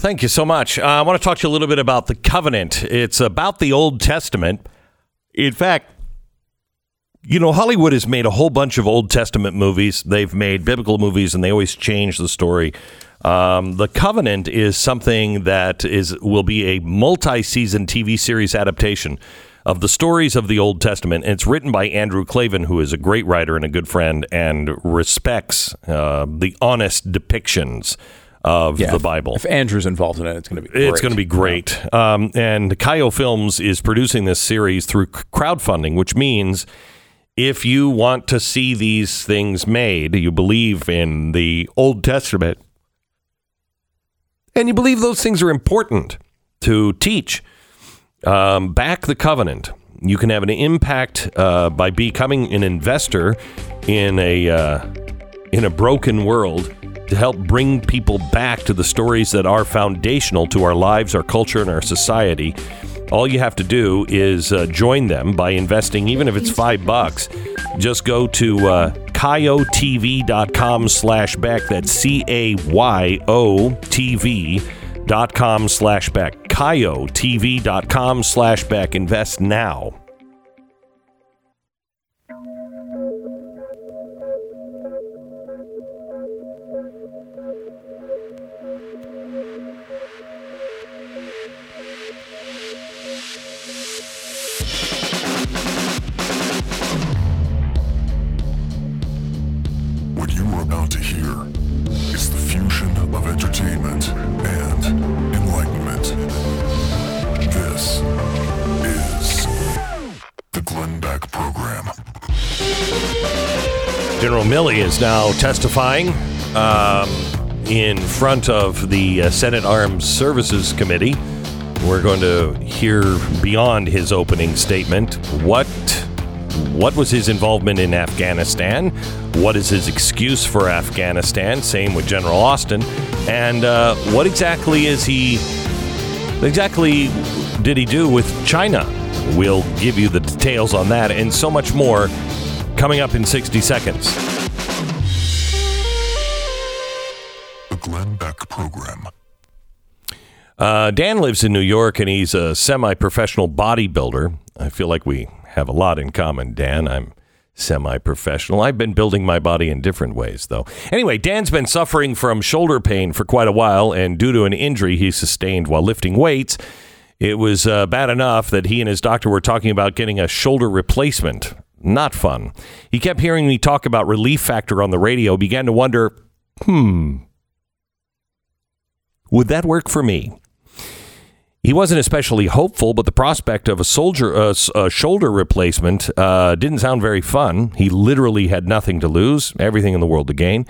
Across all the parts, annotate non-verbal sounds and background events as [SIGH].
Thank you so much. Uh, I want to talk to you a little bit about the covenant. It's about the Old Testament. In fact, you know, Hollywood has made a whole bunch of Old Testament movies. They've made biblical movies, and they always change the story. Um, the Covenant is something that is will be a multi-season TV series adaptation of the stories of the Old Testament. And it's written by Andrew Klavan, who is a great writer and a good friend, and respects uh, the honest depictions of Yeah, the Bible. If Andrew's involved in it, it's going to be great. It's going to be great. Um, and Cayo Films is producing this series through crowdfunding, which means if you want to see these things made, you believe in the Old Testament, and you believe those things are important to teach, um, back the covenant. You can have an impact uh, by becoming an investor in a uh, in a broken world to help bring people back to the stories that are foundational to our lives, our culture, and our society. All you have to do is uh, join them by investing, even if it's five bucks. Just go to uh, cayotv.com slash back. That's C A Y O T V dot com slash back. cayotv.com slash back. Invest now. Now testifying um, in front of the uh, Senate Armed Services Committee. We're going to hear beyond his opening statement what what was his involvement in Afghanistan, what is his excuse for Afghanistan. Same with General Austin, and uh, what exactly is he exactly did he do with China? We'll give you the details on that and so much more coming up in 60 seconds. Uh, Dan lives in New York and he's a semi professional bodybuilder. I feel like we have a lot in common, Dan. I'm semi professional. I've been building my body in different ways, though. Anyway, Dan's been suffering from shoulder pain for quite a while, and due to an injury he sustained while lifting weights, it was uh, bad enough that he and his doctor were talking about getting a shoulder replacement. Not fun. He kept hearing me talk about relief factor on the radio, began to wonder, hmm, would that work for me? He wasn't especially hopeful, but the prospect of a soldier uh, s- a shoulder replacement uh, didn't sound very fun. He literally had nothing to lose, everything in the world to gain.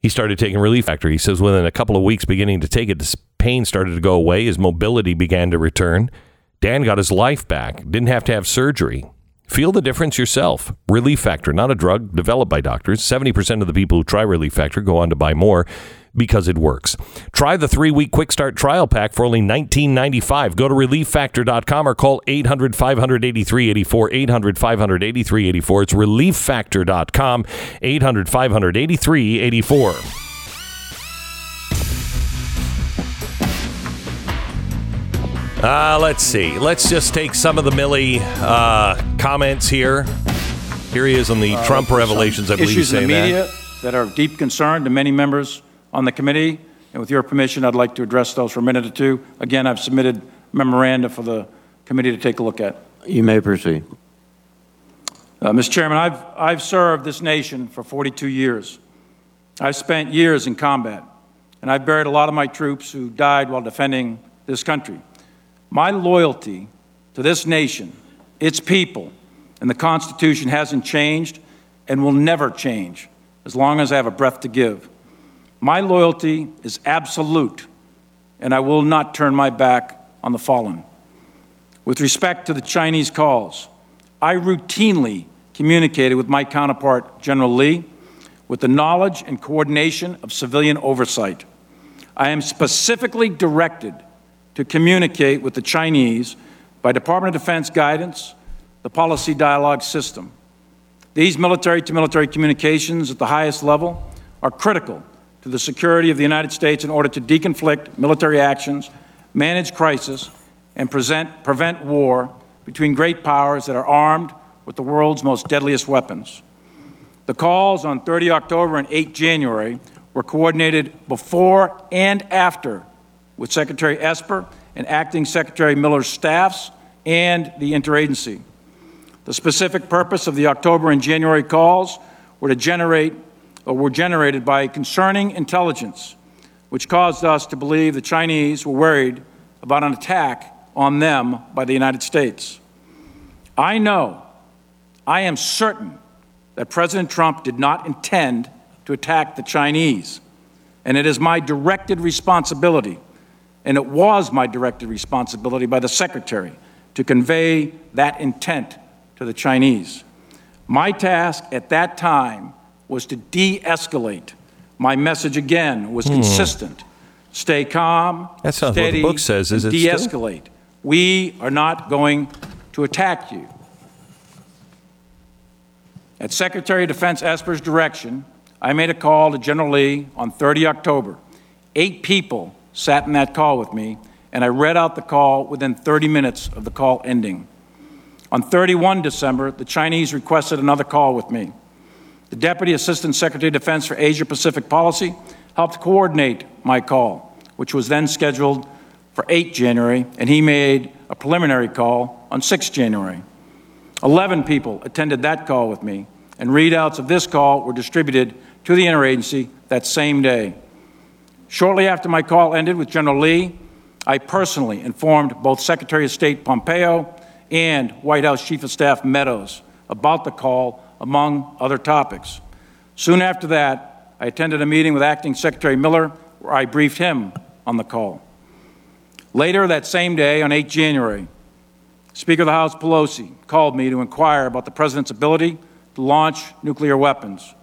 He started taking Relief Factor. He says within a couple of weeks beginning to take it, this pain started to go away. His mobility began to return. Dan got his life back. Didn't have to have surgery. Feel the difference yourself. Relief Factor, not a drug developed by doctors. 70% of the people who try Relief Factor go on to buy more because it works. Try the three week quick start trial pack for only $19.95. Go to relieffactor.com or call 800 583 84. 800 583 84. It's relieffactor.com. 800 583 84. Uh, let's see. Let's just take some of the Milley uh, comments here. Here he is on the Trump revelations. I believe issues in the saying that. media that. are of deep concern to many members on the committee. And with your permission, I'd like to address those for a minute or two. Again, I've submitted memoranda for the committee to take a look at. You may proceed. Uh, Mr. Chairman, I've, I've served this nation for 42 years. I've spent years in combat, and I've buried a lot of my troops who died while defending this country. My loyalty to this nation, its people, and the Constitution hasn't changed and will never change as long as I have a breath to give. My loyalty is absolute, and I will not turn my back on the fallen. With respect to the Chinese calls, I routinely communicated with my counterpart, General Li, with the knowledge and coordination of civilian oversight. I am specifically directed to communicate with the Chinese by Department of Defense guidance, the policy dialogue system. These military to military communications at the highest level are critical to the security of the United States in order to deconflict military actions, manage crisis, and present, prevent war between great powers that are armed with the world's most deadliest weapons. The calls on 30 October and 8 January were coordinated before and after with Secretary Esper and Acting Secretary Miller's staffs and the interagency. The specific purpose of the October and January calls were to generate were generated by concerning intelligence, which caused us to believe the Chinese were worried about an attack on them by the United States. I know, I am certain that President Trump did not intend to attack the Chinese. And it is my directed responsibility, and it was my directed responsibility by the Secretary to convey that intent to the Chinese. My task at that time was to de escalate. My message again was hmm. consistent stay calm, That's not what the steady, book says, is it still? de-escalate. We are not going to attack you. At Secretary of Defense Esper's direction, I made a call to General Li on 30 October. Eight people sat in that call with me, and I read out the call within 30 minutes of the call ending. On 31 December, the Chinese requested another call with me. The Deputy Assistant Secretary of Defense for Asia Pacific Policy helped coordinate my call, which was then scheduled for 8 January, and he made a preliminary call on 6 January. 11 people attended that call with me, and readouts of this call were distributed to the interagency that same day. Shortly after my call ended with General Li, I personally informed both Secretary of State Pompeo and White House Chief of Staff Meadows about the call, among other topics. Soon after that, I attended a meeting with Acting Secretary Miller where I briefed him on the call. Later that same day, on 8 January, Speaker of the House Pelosi called me to inquire about the President's ability to launch nuclear weapons.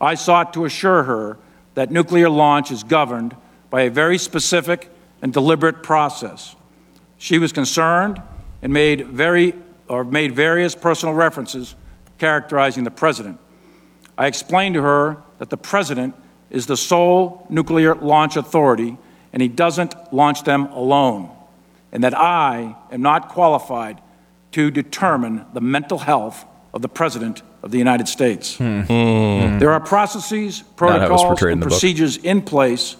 I sought to assure her that nuclear launch is governed by a very specific and deliberate process. She was concerned and made, very, or made various personal references characterizing the President. I explained to her that the President is the sole nuclear launch authority and he doesn't launch them alone, and that I am not qualified to determine the mental health of the President of the United States. There are processes, Hmm. Not how it was protocols, and the book. procedures in place,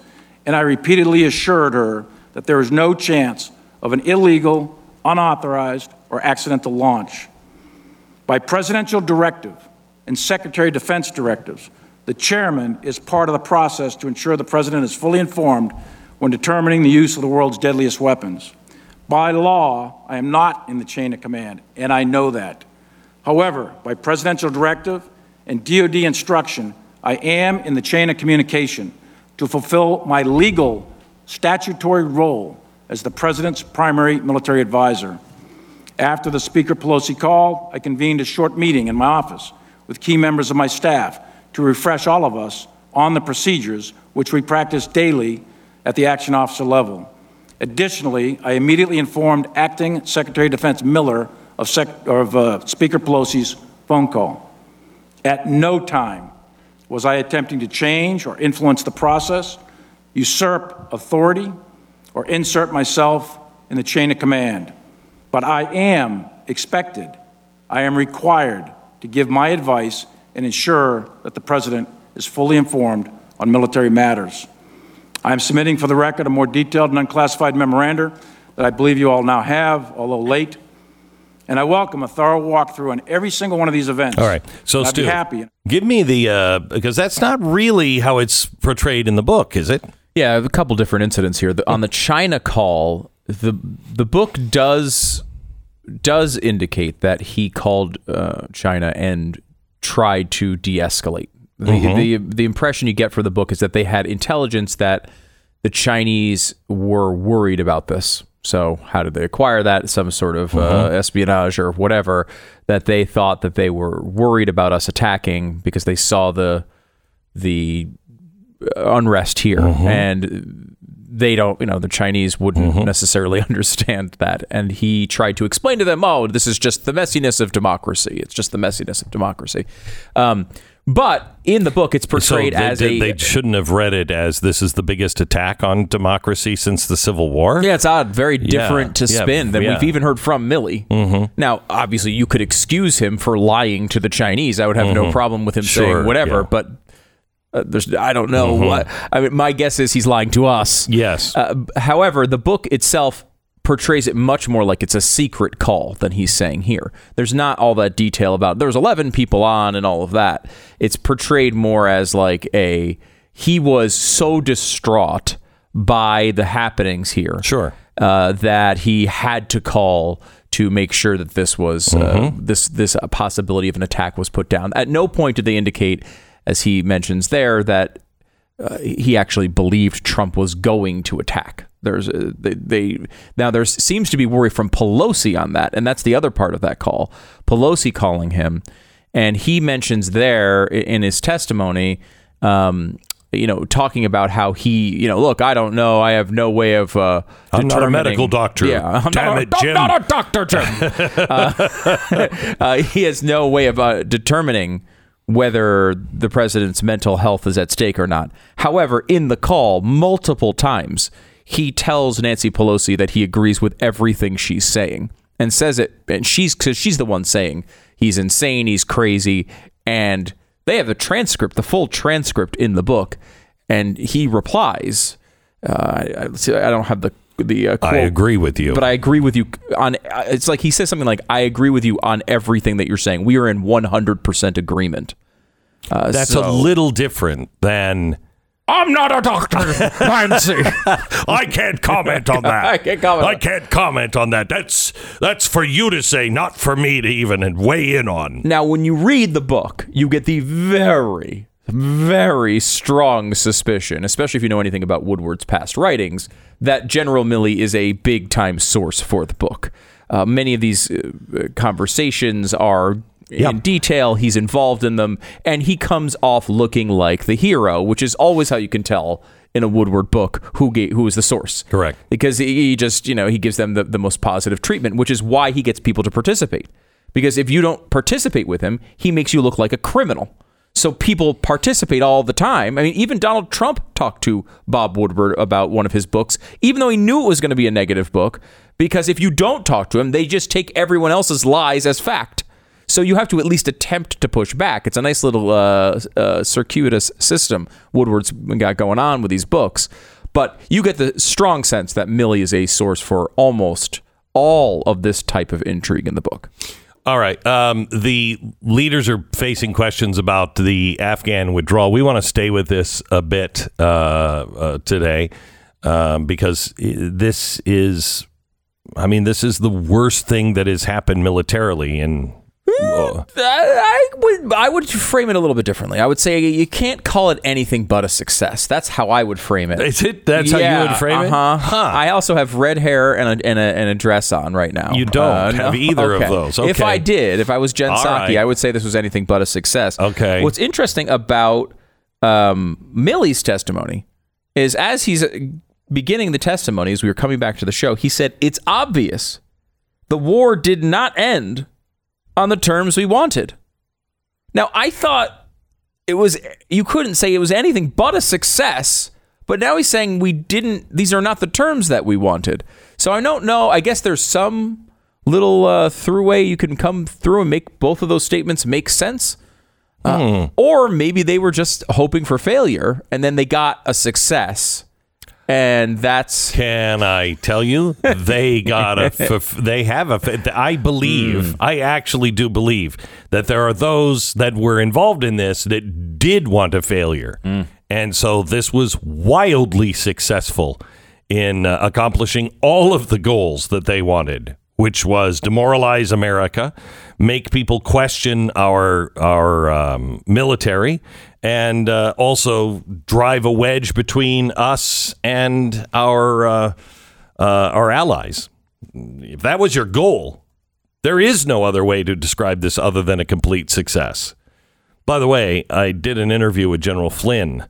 and I repeatedly assured her that there is no chance of an illegal, unauthorized, or accidental launch. By presidential directive and Secretary of Defense directives, the chairman is part of the process to ensure the president is fully informed when determining the use of the world's deadliest weapons. By law, I am not in the chain of command, and I know that. However, by presidential directive and DoD instruction, I am in the chain of communication to fulfill my legal statutory role as the president's primary military advisor. After the Speaker Pelosi call, I convened a short meeting in my office with key members of my staff to refresh all of us on the procedures which we practice daily at the action officer level. Additionally, I immediately informed Acting Secretary of Defense Miller of, Sec- of uh, Speaker Pelosi's phone call. At no time was I attempting to change or influence the process, usurp authority, or insert myself in the chain of command. But I am expected, I am required to give my advice and ensure that the President is fully informed on military matters. I am submitting for the record a more detailed and unclassified memoranda that I believe you all now have, although late. And I welcome a thorough walkthrough on every single one of these events. All right. So, I'd Stu, be happy. give me the uh, because that's not really how it's portrayed in the book, is it? Yeah, a couple different incidents here. The, on the China call, the the book does does indicate that he called uh, China and tried to de-escalate. The, the the impression you get from the book is that they had intelligence that the Chinese were worried about this. So how did they acquire that? Some sort of uh, espionage or whatever that they thought that they were worried about us attacking because they saw the the unrest here and they don't you know the chinese wouldn't necessarily [LAUGHS] understand that and he tried to explain to them oh this is just the messiness of democracy it's just the messiness of democracy um, But in the book, it's So portrayed they, as did- a they shouldn't have read it as this is the biggest attack on democracy since the Civil War. Yeah, it's odd. Very different to yeah, spin than yeah. we've even heard from Milley. Mm-hmm. Now, obviously, you could excuse him for lying to the Chinese. I would have no problem with him Mm-hmm. Sure, saying whatever. yeah. Mm-hmm. But uh, there's, I don't know what. I mean, my guess is he's lying to us. Yes. Uh, however, the book itself portrays it much more like it's a secret call than he's saying here. There's not all that detail about there's 11 people on and all of that. It's portrayed more as like a he was so distraught by the happenings here. Sure. Uh, that he had to call to make sure that this was uh, this this uh, possibility of an attack was put down. At no point did they indicate, as he mentions there, that uh, he actually believed Trump was going to attack. There's uh, they, they now there seems to be worry from Pelosi on that, and that's the other part of that call. Pelosi calling him, and he mentions there in his testimony. Um, you know, talking about how he, you know, look, I don't know, I have no way of. Uh, I'm not a medical doctor. Yeah, [LAUGHS] I'm Damn not, a, I'm Jim. not a doctor, Jim. [LAUGHS] uh, [LAUGHS] uh, he has no way of uh, determining whether the president's mental health is at stake or not. However, in the call, multiple times, he tells Nancy Pelosi that he agrees with everything she's saying and says it, and she's because she's the one saying he's insane, he's crazy, and they have the transcript, the full transcript in the book, and he replies. Uh, I, I, don't have the the uh, quote, I agree with you. but I agree with you on. It's like he says something like, "I agree with you on everything that you're saying. We are in 100 percent agreement." Uh, That's so- a little different than I'm not a doctor, Nancy. [LAUGHS] I can't comment on that. [LAUGHS] I can't comment I on- can't comment on that. That's that's for you to say, not for me to even weigh in on. now, when you read the book, you get the very, very strong suspicion, especially if you know anything about Woodward's past writings, that General Milley is a big time source for the book. Uh, many of these uh, conversations are Yep. in detail. He's involved in them, and he comes off looking like the hero, which is always how you can tell in a Woodward book who ga- who is the source. Correct. Because he he just you know he gives them the, the most positive treatment, which is why he gets people to participate. Because if you don't participate with him, he makes you look like a criminal. So people participate all the time. I mean, even Donald Trump talked to Bob Woodward about one of his books, even though he knew it was going to be a negative book. Because if you don't talk to him, they just take everyone else's lies as fact. So you have to at least attempt to push back. It's a nice little uh, uh, circuitous system Woodward's got going on with these books. But you get the strong sense that Milley is a source for almost all of this type of intrigue in the book. All right. Um, the leaders are facing questions about the Afghan withdrawal. We want to stay with this a bit uh, uh, today um, because this is, I mean, this is the worst thing that has happened militarily in. Uh, I, would I would frame it a little bit differently. I would say you can't call it anything but a success. That's how I would frame it. Is it? That's how you would frame it? uh-huh. Huh. I also have red hair and a, and a, and a dress on right now. Uh, You don't have either of those. If I did, if I was Jen All Psaki, right. I would say this was anything but a success. Okay. What's interesting about um, Milley's testimony is as he's uh, beginning the testimony, as we were coming back to the show, he said, It's obvious the war did not end on the terms we wanted. Now, I thought it was, you couldn't say it was anything but a success, but now he's saying we didn't, these are not the terms that we wanted. So I don't know. I guess there's some little uh, throughway you can come through and make both of those statements make sense. Uh, Or maybe they were just hoping for failure and then they got a success. And that's Can I tell you? They got a f- they have a I believe I actually do believe that there are those that were involved in this that did want a failure. And so this was wildly successful in uh, accomplishing all of the goals that they wanted, which was demoralize America, make people question our our um, military, and uh, also drive a wedge between us and our uh, uh, our allies. If that was your goal, there is no other way to describe this other than a complete success. By the way, I did an interview with General Flynn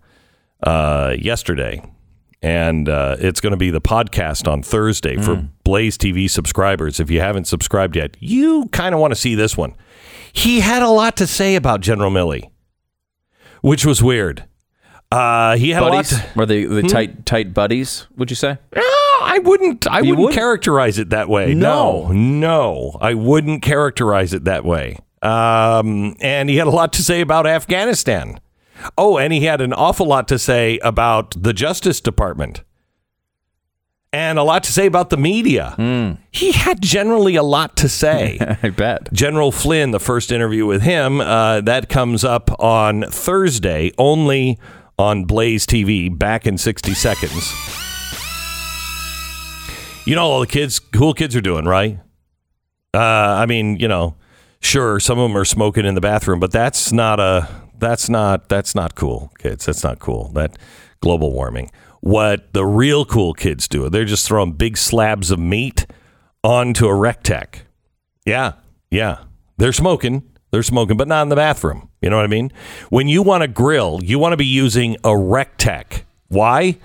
uh, yesterday, and uh, it's going to be the podcast on Thursday for Blaze TV subscribers. If you haven't subscribed yet, you kind of want to see this one. He had a lot to say about General Milley. which was weird. Uh, he had buddies? a lot. To, Were they the tight tight buddies? Would you say? No, I wouldn't. I wouldn't would? characterize it that way. No. no, no, I wouldn't characterize it that way. Um, and he had a lot to say about Afghanistan. Oh, and he had an awful lot to say about the Justice Department. And a lot to say about the media. He had generally a lot to say. [LAUGHS] I bet. General Flynn, the first interview with him, uh, that comes up on Thursday, only on Blaze TV, back in 60 seconds. You know, all the kids, cool kids are doing, right? Uh, I mean, you know, sure, some of them are smoking in the bathroom, but that's not a, that's not, that's not cool, kids. That's not cool. That global warming. What the real cool kids do, they're just throwing big slabs of meat onto a Recteq. Yeah, yeah. They're smoking. They're smoking, but not in the bathroom. You know what I mean? When you want to grill, you want to be using a Recteq. Why?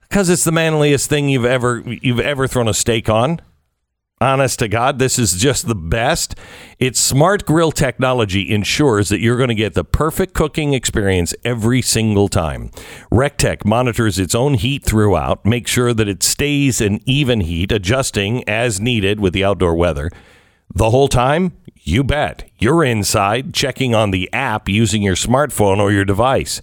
Because it's the manliest thing you've ever you've ever thrown a steak on. Honest to God, this is just the best. Its smart grill technology ensures that you're going to get the perfect cooking experience every single time. Recteq monitors its own heat throughout, makes sure that it stays an even heat, adjusting as needed with the outdoor weather. The whole time, you bet. You're inside checking on the app using your smartphone or your device.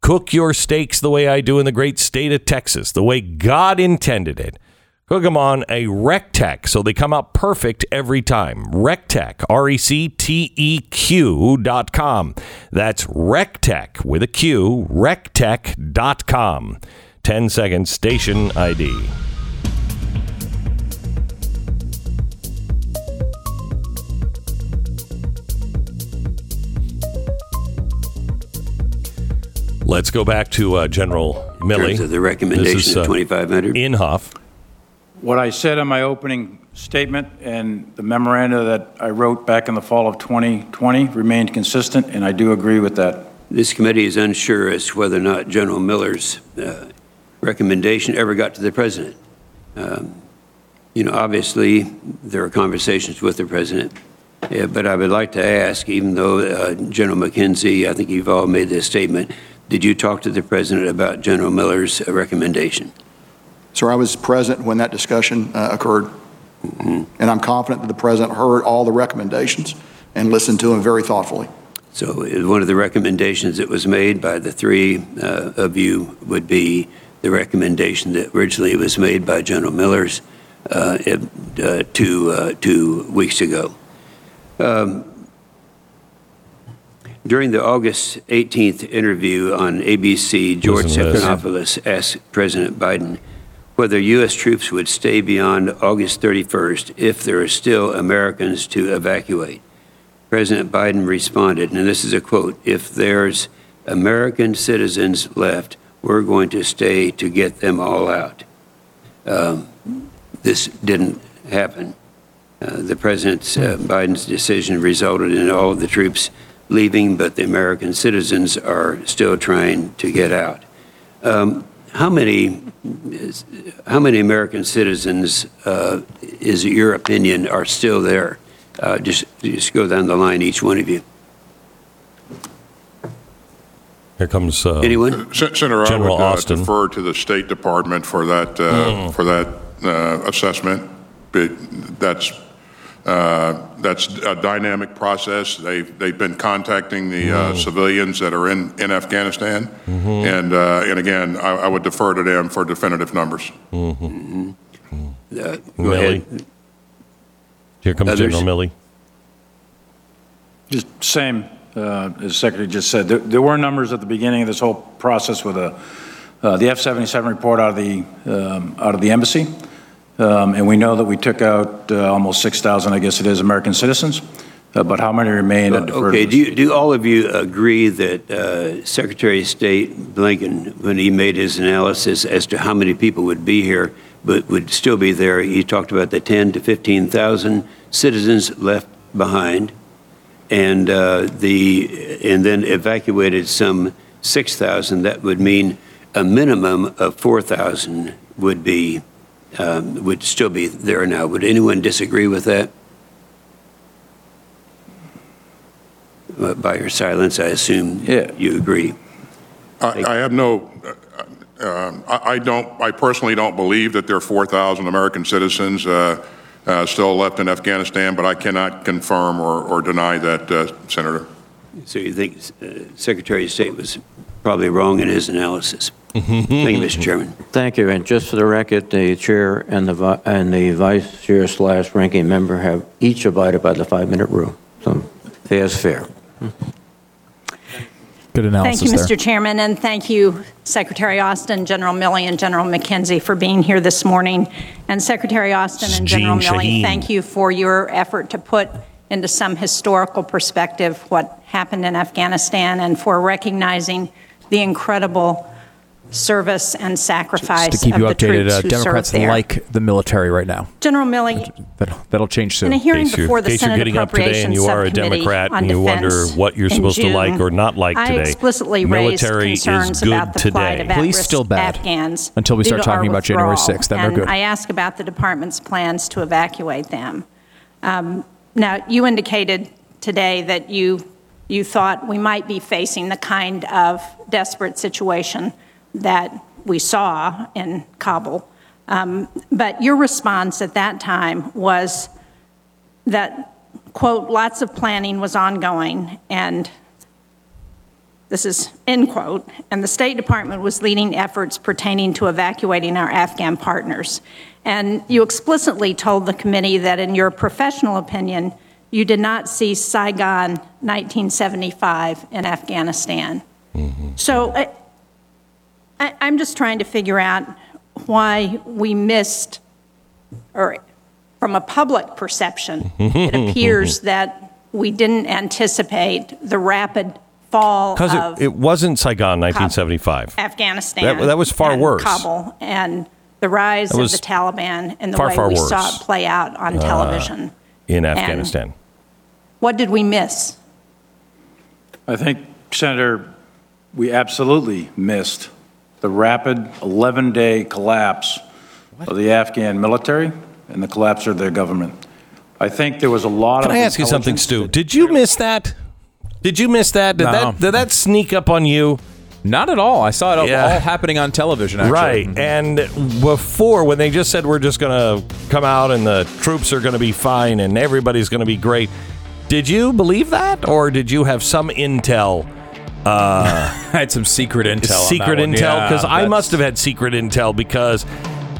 Cook your steaks the way I do in the great state of Texas, the way God intended it. Cook them on a Recteq so they come out perfect every time. Recteq, R E C T E Q dot com. That's Recteq with a Q, Recteq dot com. 10 second station ID. Let's go back to uh, General In Milley. terms of the recommendation is, of uh, 2,500? Inhofe. What I said in my opening statement and the memoranda that I wrote back in the fall of 2020 remained consistent, and I do agree with that. This committee is unsure as to whether or not General Miller's uh, recommendation ever got to the president. Um, You know, obviously, there are conversations with the president, Yeah, but I would like to ask, even though uh, General McKenzie, I think you've all made this statement, did you talk to the president about General Miller's uh, recommendation? Sir, I was present when that discussion uh, occurred, and I'm confident that the president heard all the recommendations and listened to them very thoughtfully. So uh, one of the recommendations that was made by the three uh, of you would be the recommendation that originally was made by General Miller's uh, it- uh, two, uh, two weeks ago. Um, During the August 18th interview on ABC, George Listen. Stephanopoulos asked President Biden whether U.S. troops would stay beyond August 31st if there are still Americans to evacuate. President Biden responded, and this is a quote If there's American citizens left, we're going to stay to get them all out. Um, this didn't happen. Uh, the President uh, Biden's decision resulted in all of the troops leaving, but the American citizens are still trying to get out. Um, how many, how many American citizens, uh, is it your opinion, are still there? Uh, just, just go down the line, each one of you. Here comes uh, Anyone? Sen- Senator, I General would uh, Austin. defer to the State Department for that, uh, for that uh, assessment. But That's, uh, that's a dynamic process. They've, they've been contacting the uh, civilians that are in, in Afghanistan. And, uh, and again, I I would defer to them for definitive numbers. Uh, Go Milley. ahead. Here comes Others? General Milley. Just same, uh, as the Secretary just said, there, there were numbers at the beginning of this whole process with a, uh, the F-77 report out of the, um, out of the embassy. Um, and we know that we took out uh, almost 6,000, I guess it is, American citizens. Uh, but how many remain? Defer Okay, do you, do all of you agree that uh, Secretary of State Blinken, when he made his analysis as to how many people would be here, but would still be there, he talked about the 10 to 15,000 citizens left behind, and uh, the, and then evacuated some 6,000. That would mean a minimum of 4,000 would be, um, would still be there now. Would anyone disagree with that? Uh, by your silence, I assume Yeah. you agree. I, I have no, uh, um, I, I don't, I personally don't believe that there are 4,000 American citizens uh, uh, still left in Afghanistan, but I cannot confirm or, or deny that, uh, Senator. So you think uh, Secretary of State was probably wrong in his analysis? Thank you, Mr. Chairman. Thank you, and just for the record, the chair and the, vi- and the vice chair slash ranking member have each abided by the five-minute rule. So fair is fair. Good analysis Thank analysis you, there. Mr. Chairman, and thank you, Secretary Austin, General Milley, and General McKenzie for being here this morning. And Secretary Austin and General Jean Milley, Shaheen. thank you for your effort to put into some historical perspective what happened in Afghanistan and for recognizing the incredible service and sacrifice Just to keep of you the updated, troops uh, who Democrats served there. like the military right now. General Milley, That'll, that'll change soon. in a hearing case you're, before the in case you're Senate getting up today and Appropriations you are a Subcommittee Democrat on and you wonder Defense what you're in supposed to like June, or not like I today. explicitly raised Military is concerns good about the plight today. of Police at-risk still bad. Afghans Until we due start to our talking about January withdrawal. 6th, then they're And good. I asked about the department's plans to evacuate them. Um, Now, you indicated today that you, you thought we might be facing the kind of desperate situation that we saw in Kabul. Um, But your response at that time was that, quote, lots of planning was ongoing, and this is end quote, and the State Department was leading efforts pertaining to evacuating our Afghan partners. And you explicitly told the committee that, in your professional opinion, you did not see Saigon 1975 in Afghanistan. So I, I, I'm just trying to figure out why we missed, or from a public perception, it [LAUGHS] appears that we didn't anticipate the rapid fall Because of it, it wasn't Saigon 1975. Afghanistan. That- that was far and worse. Kabul and the rise That of was the Taliban and the far, way far we worse. Uh, saw it play out on television. in Afghanistan. What did we miss? I think, Senator, we absolutely missed the rapid 11-day collapse of the Afghan military and the collapse of their government. I think there was a lot Can of Can I ask you something, Stu? Did you miss that? Did you miss that? Did, No. that? did that sneak up on you? Not at all. I saw it all- Yeah. all happening on television, actually. Right. Mm-hmm. And before, when they just said we're just going to come out and the troops are going to be fine and everybody's going to be great, did you believe that? Or did you have some intel? [LAUGHS] I had some secret intel. on secret that one. intel? Yeah, Because I must have had secret intel because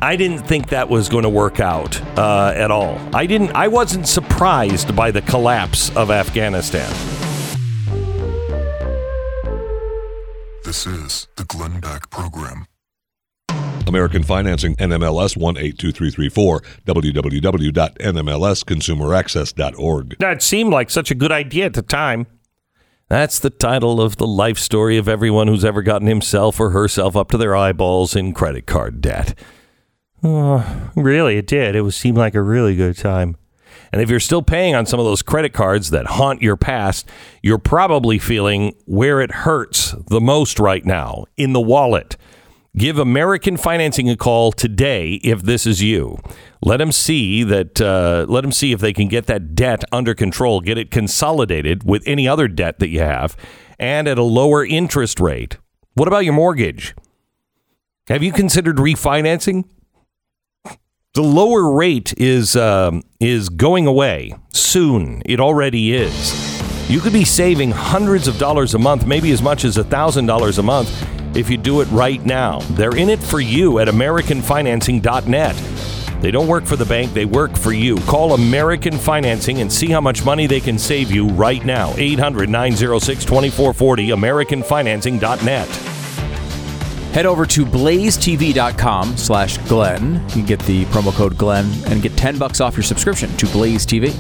I didn't think that was going to work out uh, at all. I didn't. I wasn't surprised by the collapse of Afghanistan. This is the Glenn Beck Program. American Financing, NMLS 182334, www.nmlsconsumeraccess.org. That seemed like such a good idea at the time. That's the title of the life story of everyone who's ever gotten himself or herself up to their eyeballs in credit card debt. Oh, really, it did. It was seemed like a really good time. And if you're still paying on some of those credit cards that haunt your past, you're probably feeling where it hurts the most right now in the wallet. Give American Financing a call today if this is you. Let them see that. Uh, let them see if they can get that debt under control, get it consolidated with any other debt that you have, and at a lower interest rate. What about your mortgage? Have you considered refinancing? The lower rate is um, is going away soon. It already is. You could be saving hundreds of dollars a month, maybe as much as thousand dollars a month, if you do it right now. They're in it for you at AmericanFinancing.net. They don't work for the bank; they work for you. Call American Financing and see how much money they can save you right now. 800-906-2440, AmericanFinancing.net. Head over to blazetv.com slash Glenn. You can get the promo code Glenn and get 10 bucks off your subscription to Blaze TV.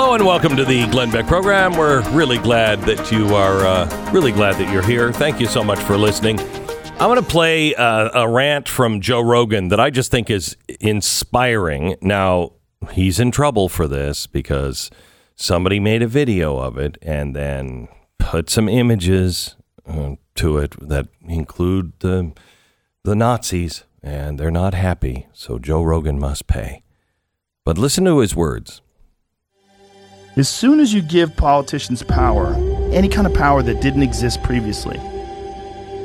Hello and welcome to the Glenn Beck program. We're really glad that you are uh, really glad that you're here. Thank you so much for listening. I'm going to play uh, a rant from Joe Rogan that I just think is inspiring. Now, he's in trouble for this because somebody made a video of it and then put some images uh, to it that include the the Nazis, and they're not happy. So Joe Rogan must pay. But listen to his words. As soon as you give politicians power, any kind of power that didn't exist previously,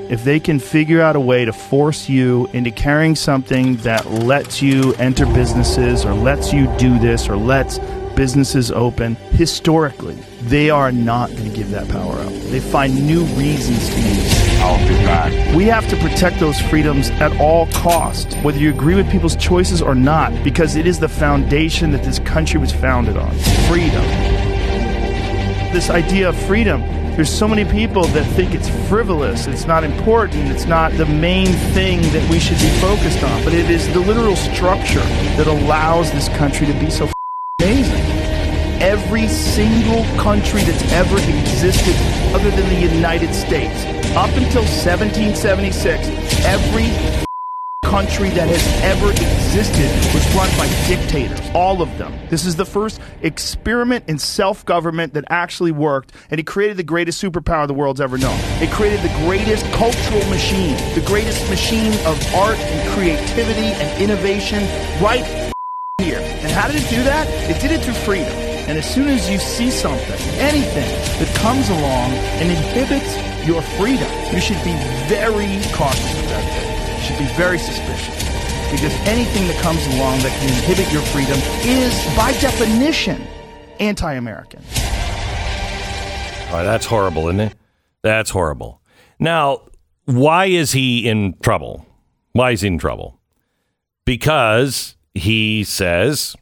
if they can figure out a way to force you into carrying something that lets you enter businesses or lets you do this or lets businesses open, historically, they are not going to give that power up. They find new reasons to use it. I'll be back. We have to protect those freedoms at all cost, whether you agree with people's choices or not, because it is the foundation that this country was founded on. Freedom. This idea of freedom there's so many people that think it's frivolous, it's not important, it's not the main thing that we should be focused on, but it is the literal structure that allows this country to be so amazing. Every single country that's ever existed other than the United States, up until 1776, every country that has ever existed was run by dictators. All of them. This is the first experiment in self government that actually worked, and it created the greatest superpower the world's ever known. It created the greatest cultural machine, the greatest machine of art and creativity and innovation right here. And how did it do that? It did it through freedom. And as soon as you see something, anything that comes along and inhibits your freedom, you should be very cautious about thing. You should be very suspicious. Because anything that comes along that can inhibit your freedom is, by definition, anti American. All right, that's horrible, isn't it? That's horrible. Now, why is he in trouble? Why is he in trouble? Because he says,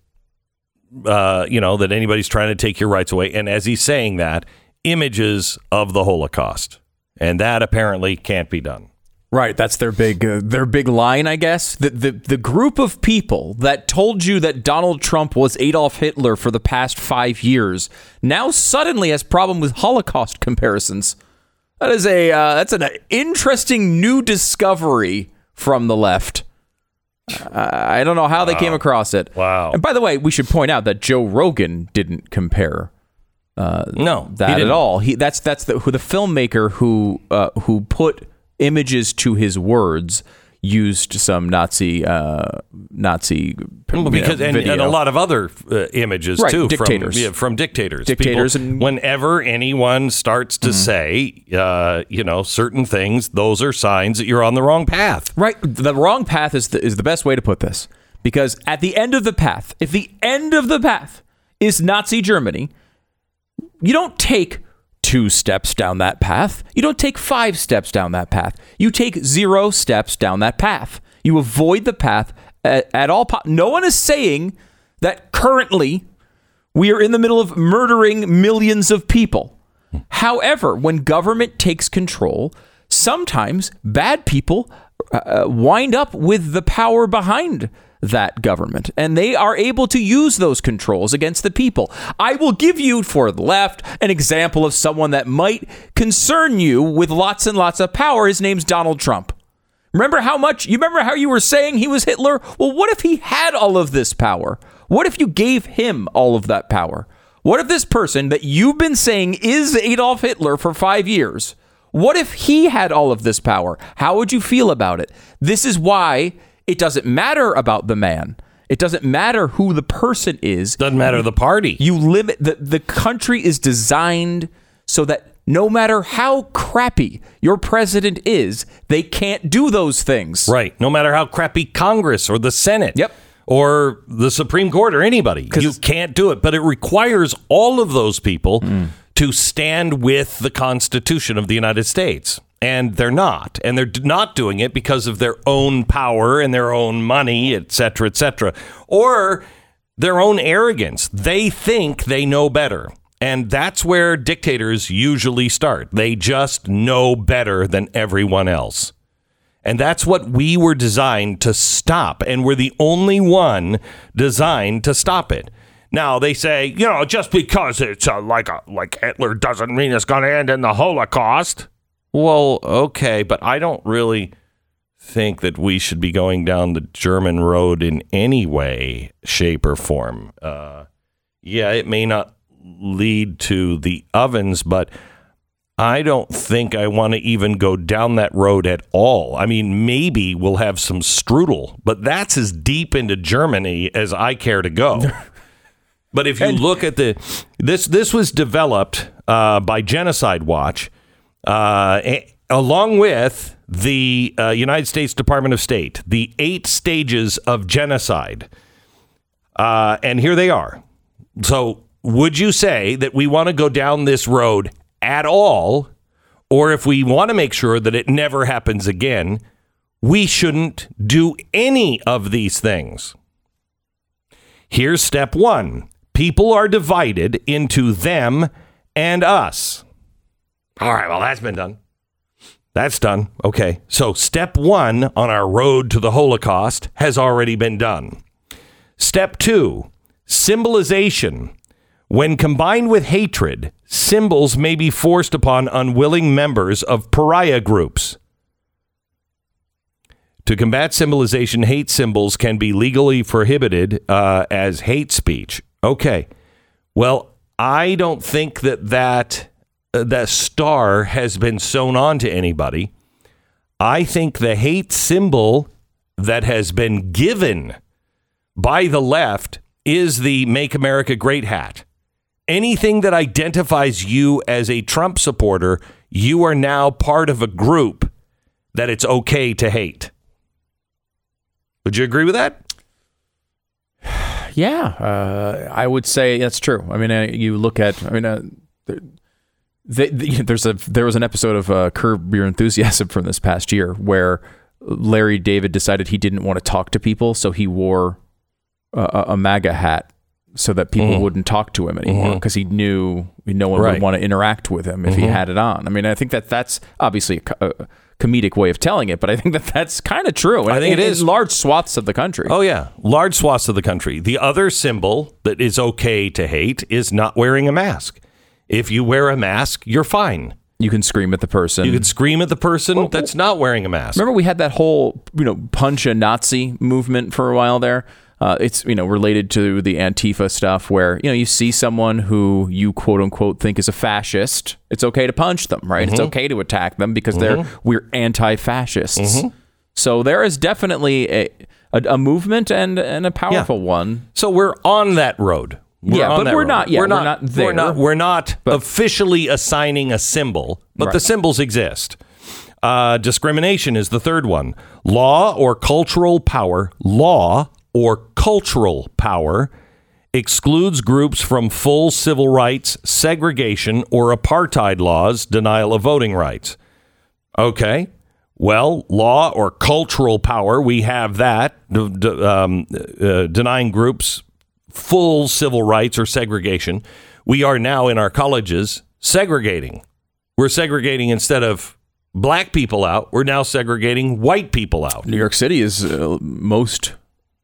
uh, you know, that anybody's trying to take your rights away. And as he's saying that, images of the Holocaust. And that apparently can't be done. Right, that's their big uh, their big line, I guess. The, the the group of people that told you that Donald Trump was Adolf Hitler for the past 5 years now suddenly has problem with Holocaust comparisons. That is a uh, that's an interesting new discovery from the left. I don't know how they came across it. Wow. And by the way, we should point out that Joe Rogan didn't compare uh, no that at all. He that's that's the who the filmmaker who uh, who put images to his words used some Nazi uh, Nazi Well, because and, video. and a lot of other uh, images Right, too dictators. from yeah, from dictators. Dictators People- and- Mm-hmm. whenever anyone starts to say, uh, you know, certain things, those are signs that you're on the wrong path. Right. The wrong path is the, is the best way to put this. Because at the end of the path, if the end of the path is Nazi Germany, you don't take two steps down that path. You don't take five steps down that path. You take zero steps down that path. You avoid the path at, at all. Po- no one is saying that currently we are in the middle of murdering millions of people. However, when government takes control, sometimes bad people uh, wind up with the power behind that government, and they are able to use those controls against the people. I will give you, for the left, an example of someone that might concern you with lots and lots of power. His name's Donald Trump. Remember how much you remember how you were saying he was Hitler? Well, what if he had all of this power? What if you gave him all of that power? What if this person that you've been saying is Adolf Hitler for 5 years? What if he had all of this power? How would you feel about it? This is why it doesn't matter about the man. It doesn't matter who the person is. Doesn't matter the party. You limit the the country is designed so that no matter how crappy your president is, they can't do those things. Right. No matter how crappy Congress or the Senate. Yep. Or the Supreme Court or anybody. You can't do it. But it requires all of those people mm. To stand with the Constitution of the United States. And they're not. And they're not doing it because of their own power and their own money, et cetera, et cetera. Or their own arrogance. They think they know better. And that's where dictators usually start. They just know better than everyone else. And that's what we were designed to stop. And we're the only one designed to stop it. Now they say, you know, just because it's uh, like a, like Hitler doesn't mean it's going to end in the Holocaust. Well, okay, but I don't really think that we should be going down the German road in any way, shape, or form. Uh, yeah, it may not lead to the ovens, but I don't think I want to even go down that road at all. I mean, maybe we'll have some strudel, but that's as deep into Germany as I care to go. [LAUGHS] but if you look at the this this was developed uh, by Genocide Watch, uh, along with the uh, United States Department of State, the eight stages of genocide. Uh, and here they are. So, would you say that we want to go down this road at all? Or if we want to make sure that it never happens again, we shouldn't do any of these things. Here's step one people are divided into them and us. All right, well, that's been done. That's done. Okay. So, step one on our road to the Holocaust has already been done. Step two symbolization. When combined with hatred, symbols may be forced upon unwilling members of pariah groups. To combat symbolization, hate symbols can be legally prohibited uh, as hate speech. Okay. Well, I don't think that that uh, that star has been sewn on to anybody. I think the hate symbol that has been given by the left is the Make America Great hat. Anything that identifies you as a Trump supporter, you are now part of a group that it's okay to hate. Would you agree with that? Yeah, uh, I would say that's true. I mean, uh, you look at, I mean, uh, there, they, they- [LAUGHS] there's a there was an episode of uh, Curb Your Enthusiasm from this past year where Larry David decided he didn't want to talk to people, so he wore a, a- MAGA hat so that people Mhm. wouldn't talk to him anymore because he knew no one Right. would want to interact with him if he Mhm. had it on. I mean, I think that that's obviously a, a comedic way of telling it, but I think that that's kind of true. I think in, it in large swaths of the country. Oh, yeah. Large swaths of the country. The other symbol that is okay to hate is not wearing a mask. If you wear a mask, you're fine. You can scream at the person. You can scream at the person that's not wearing a mask. Remember, we had that whole you know punch a Nazi movement for a while there. Uh, it's you know related to the Antifa stuff, where you know you see someone who you quote unquote think is a fascist. It's okay to punch them, right? It's Mhm. okay to attack them because they're Mhm. we're anti-fascists. Mhm. So there is definitely a, a a movement and and a powerful one. So we're on that road. We're Yeah, but we're not- yeah, we're we're not. not We're not. We're not officially assigning a symbol, but the symbols exist. Uh, discrimination is the third one. Law or cultural power. Law or cultural power excludes groups from full civil rights, segregation, or apartheid laws, denial of voting rights. Okay. Well, law or cultural power, we have that, d- d- um, uh, denying groups full civil rights or segregation. We are now in our colleges segregating. We're segregating instead of black people out, we're now segregating white people out. New York City is uh, most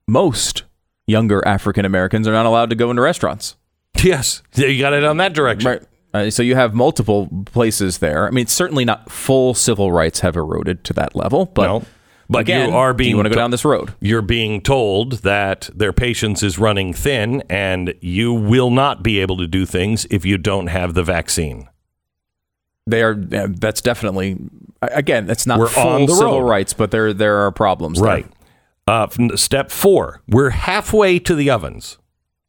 most younger African Americans are not allowed to go into restaurants. Yes, you got it on that direction. Right. Uh, so you have multiple places there. I mean, it's certainly not full civil rights have eroded to that level, but No. But again, you are being you want to go down this road? You're being told that their patience is running thin and you will not be able to do things if you don't have the vaccine. They are. That's definitely again. That's not We're full on the civil road. rights, but there there are problems. there. Uh, step four, we're halfway to the ovens.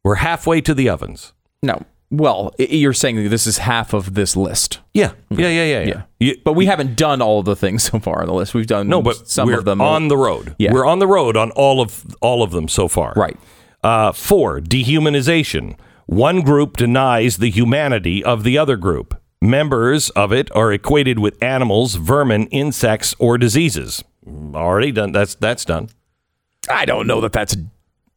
We're halfway to the ovens. No. Well, you're saying this is half of this list. Yeah. Yeah, yeah, yeah, yeah. Yeah. but we haven't done all of the things [LAUGHS] so far on the list. We've done No, but some we're of them on the road. Yeah. We're on the road on all of all of them so far. Right. Uh, four, dehumanization. One group denies the humanity of the other group. Members of it are equated with animals, vermin, insects, or diseases. Already done. That's that's done. I don't know that that's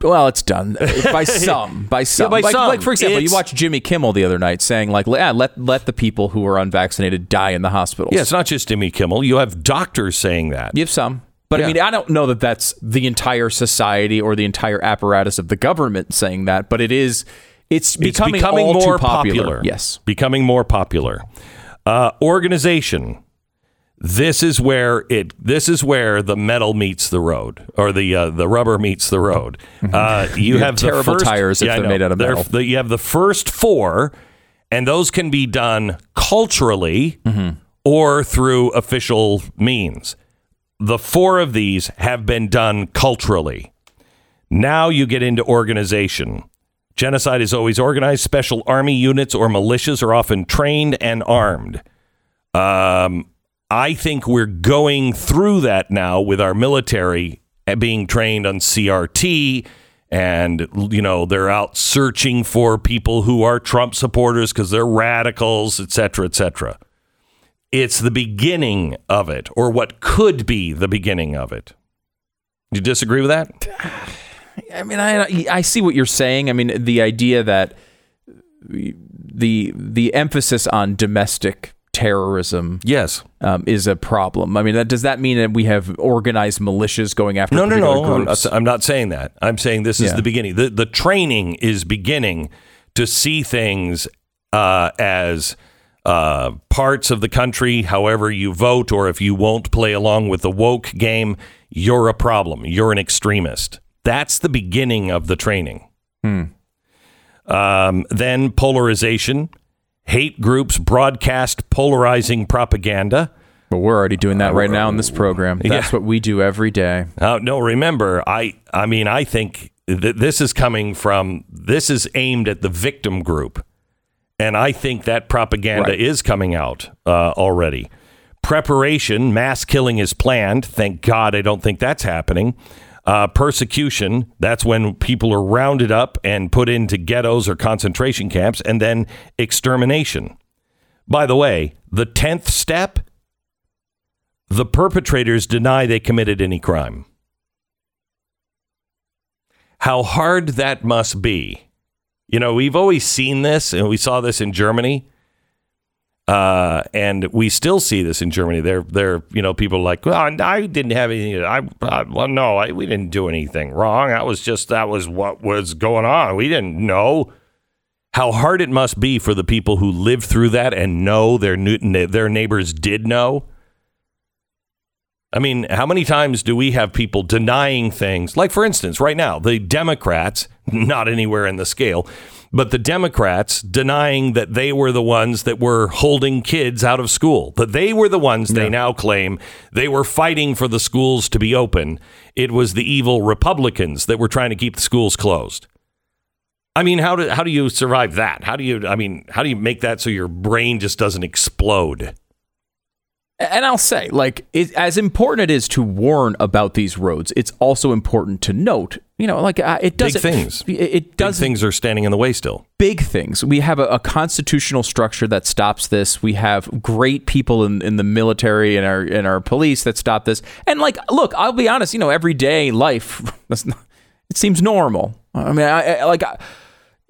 well, it's done [LAUGHS] by some, by some. by like, some. like for example, It's- you watched Jimmy Kimmel the other night saying like, yeah, let let the people who are unvaccinated die in the hospitals. Yeah, it's not just Jimmy Kimmel. You have doctors saying that. You have some. But I mean, I don't know that that's the entire society or the entire apparatus of the government saying that, but it is. It's becoming, it's becoming more too popular. Yes. becoming more popular. Uh, organization. This is where it. This is where the metal meets the road, or the uh, the rubber meets the road. Uh, [LAUGHS] you, You have have the terrible first- tires if I they're made out of metal. the- you have the first four, And those can be done culturally or through official means. The four of these have been done culturally. Now you get into organization. Genocide is always organized. Special army units or militias are often trained and armed. Um, I think we're going through that now with our military uh, being trained on CRT. And, you know, they're out searching for people who are Trump supporters because they're radicals, et cetera, et cetera. It's the beginning of it, or what could be the beginning of it. You disagree with that? I mean, I I see what you're saying. I mean, the idea that the the emphasis on domestic terrorism, yes, um, is a problem. I mean, that, does that mean that we have organized militias going after No, no, no. I'm groups? not, I'm not saying that. I'm saying this is Yeah. the beginning. The the training is beginning to see things uh, as uh, parts of the country. However you vote, or if you won't play along with the woke game, you're a problem. You're an extremist. That's the beginning of the training. Um, then polarization. Hate groups broadcast polarizing propaganda. But we're already doing that right now in this program. That's Yeah. what we do every day. Uh, no, remember, I I mean, I think that this is coming from this is aimed at the victim group, and I think that propaganda Right. is coming out uh, already. Preparation, mass killing is planned. Thank God, I don't think that's happening. Uh, persecution, that's when people are rounded up and put into ghettos or concentration camps, and then extermination. By the way, the 10th step the perpetrators deny they committed any crime. How hard that must be. You know, we've always seen this, and we saw this in Germany. Uh, and we still see this in Germany. They're, they're, you know, people like, well, I didn't have anything. I, I well, no, I, we didn't do anything wrong. That was just, that was what was going on. We didn't know how hard it must be for the people who lived through that and know their, new- their neighbors did know. I mean, how many times do we have people denying things? Like, for instance, right now, the Democrats, not anywhere in the scale, but the Democrats denying that they were the ones that were holding kids out of school, that they were the ones they now claim they were fighting for the schools to be open. It was the evil Republicans that were trying to keep the schools closed. I mean, how do, how do you survive that? How do you, I mean, how do you make that so your brain just doesn't explode? And I'll say, like, it, as important it is to warn about these roads, it's also important to note, you know, like uh, it doesn't. Big things. [LAUGHS] It, it does things are standing in the way still. big things. We have a, a constitutional structure that stops this. We have great people in, in the military and our and our police that stop this. And like, look, I'll be honest. You know, everyday life, [LAUGHS] that's not, it seems normal. I mean, I, I like. I,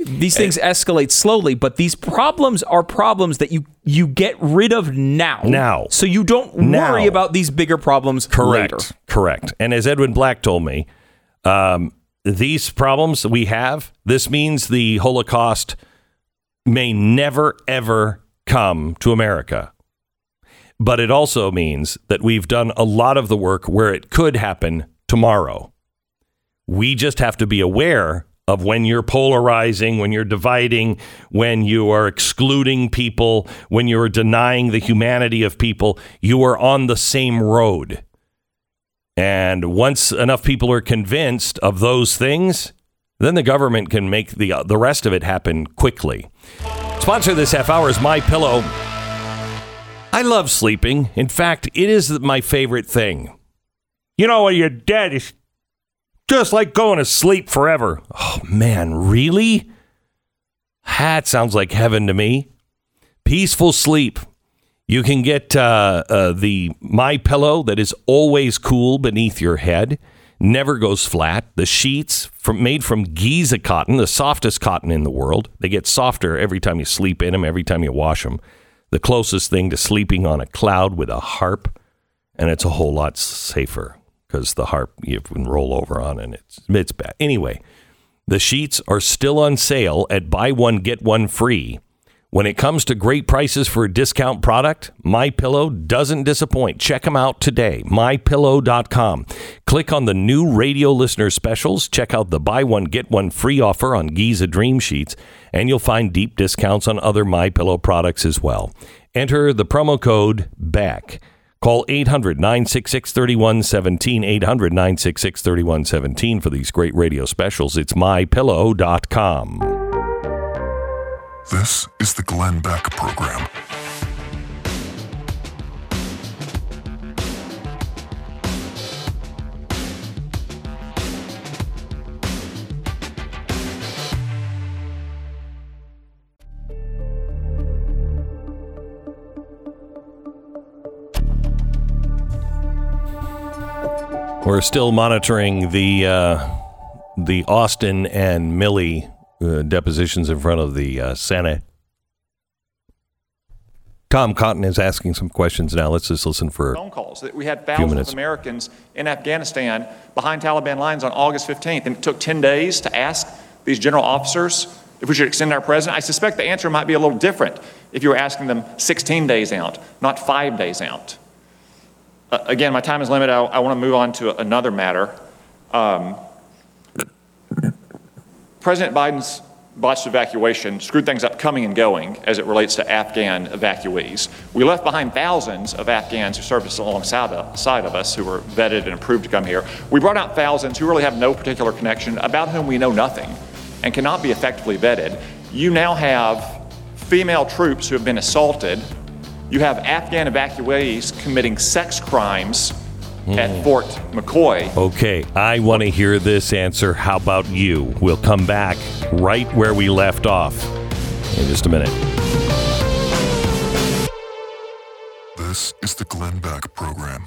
these things escalate slowly, but these problems are problems that you you get rid of now. Now. so you don't Now. worry about these bigger problems Correct. later. Correct. And as Edwin Black told me, um, these problems we have, this means the Holocaust may never, ever come to America. But it also means that we've done a lot of the work where it could happen tomorrow. We just have to be aware of when you're polarizing, when you're dividing, when you are excluding people, when you're denying the humanity of people, you are on the same road. And once enough people are convinced of those things, then the government can make the uh, the rest of it happen quickly. Sponsor this half hour is My Pillow. I love sleeping. In fact, it is my favorite thing. You know, when you're dead, it's just like going to sleep forever. Oh man, really? That sounds like heaven to me. Peaceful sleep. You can get uh, uh, the My Pillow that is always cool beneath your head, never goes flat. The sheets from made from Giza cotton, the softest cotton in the world. They get softer every time you sleep in them, every time you wash them. The closest thing to sleeping on a cloud with a harp, and it's a whole lot safer because the harp you can roll over on and it's it's bad. Anyway, the sheets are still on sale at buy one get one free When it comes to great prices for a discount product, My Pillow doesn't disappoint. Check them out today. mypillow.com. Click on the new radio listener specials, check out the buy one get one free offer on Giza Dream Sheets, and you'll find deep discounts on other My Pillow products as well. Enter the promo code BECK. Call 800 966 3117. 800 966 3117 for these great radio specials. It's mypillow.com. This is the Glenn Beck Program. We're still monitoring the uh, the Austin and Milley uh, depositions in front of the uh, Senate. Tom Cotton is asking some questions now. Let's just listen for phone calls that we had thousands of Americans in Afghanistan behind Taliban lines on August 15th, and it took 10 days to ask these general officers if we should extend our president. I suspect the answer might be a little different if you were asking them 16 days out, not five days out. Uh, again, my time is limited. I, I want to move on to another matter. Um, President Biden's botched evacuation screwed things up coming and going as it relates to Afghan evacuees. We left behind thousands of Afghans who served alongside of, side of us who were vetted and approved to come here. We brought out thousands who really have no particular connection, about whom we know nothing, and cannot be effectively vetted. You now have female troops who have been assaulted. You have Afghan evacuees committing sex crimes at hmm. Fort McCoy. Okay, I want to hear this answer. How about you? We'll come back right where we left off in just a minute. This is the Glenn Beck Program.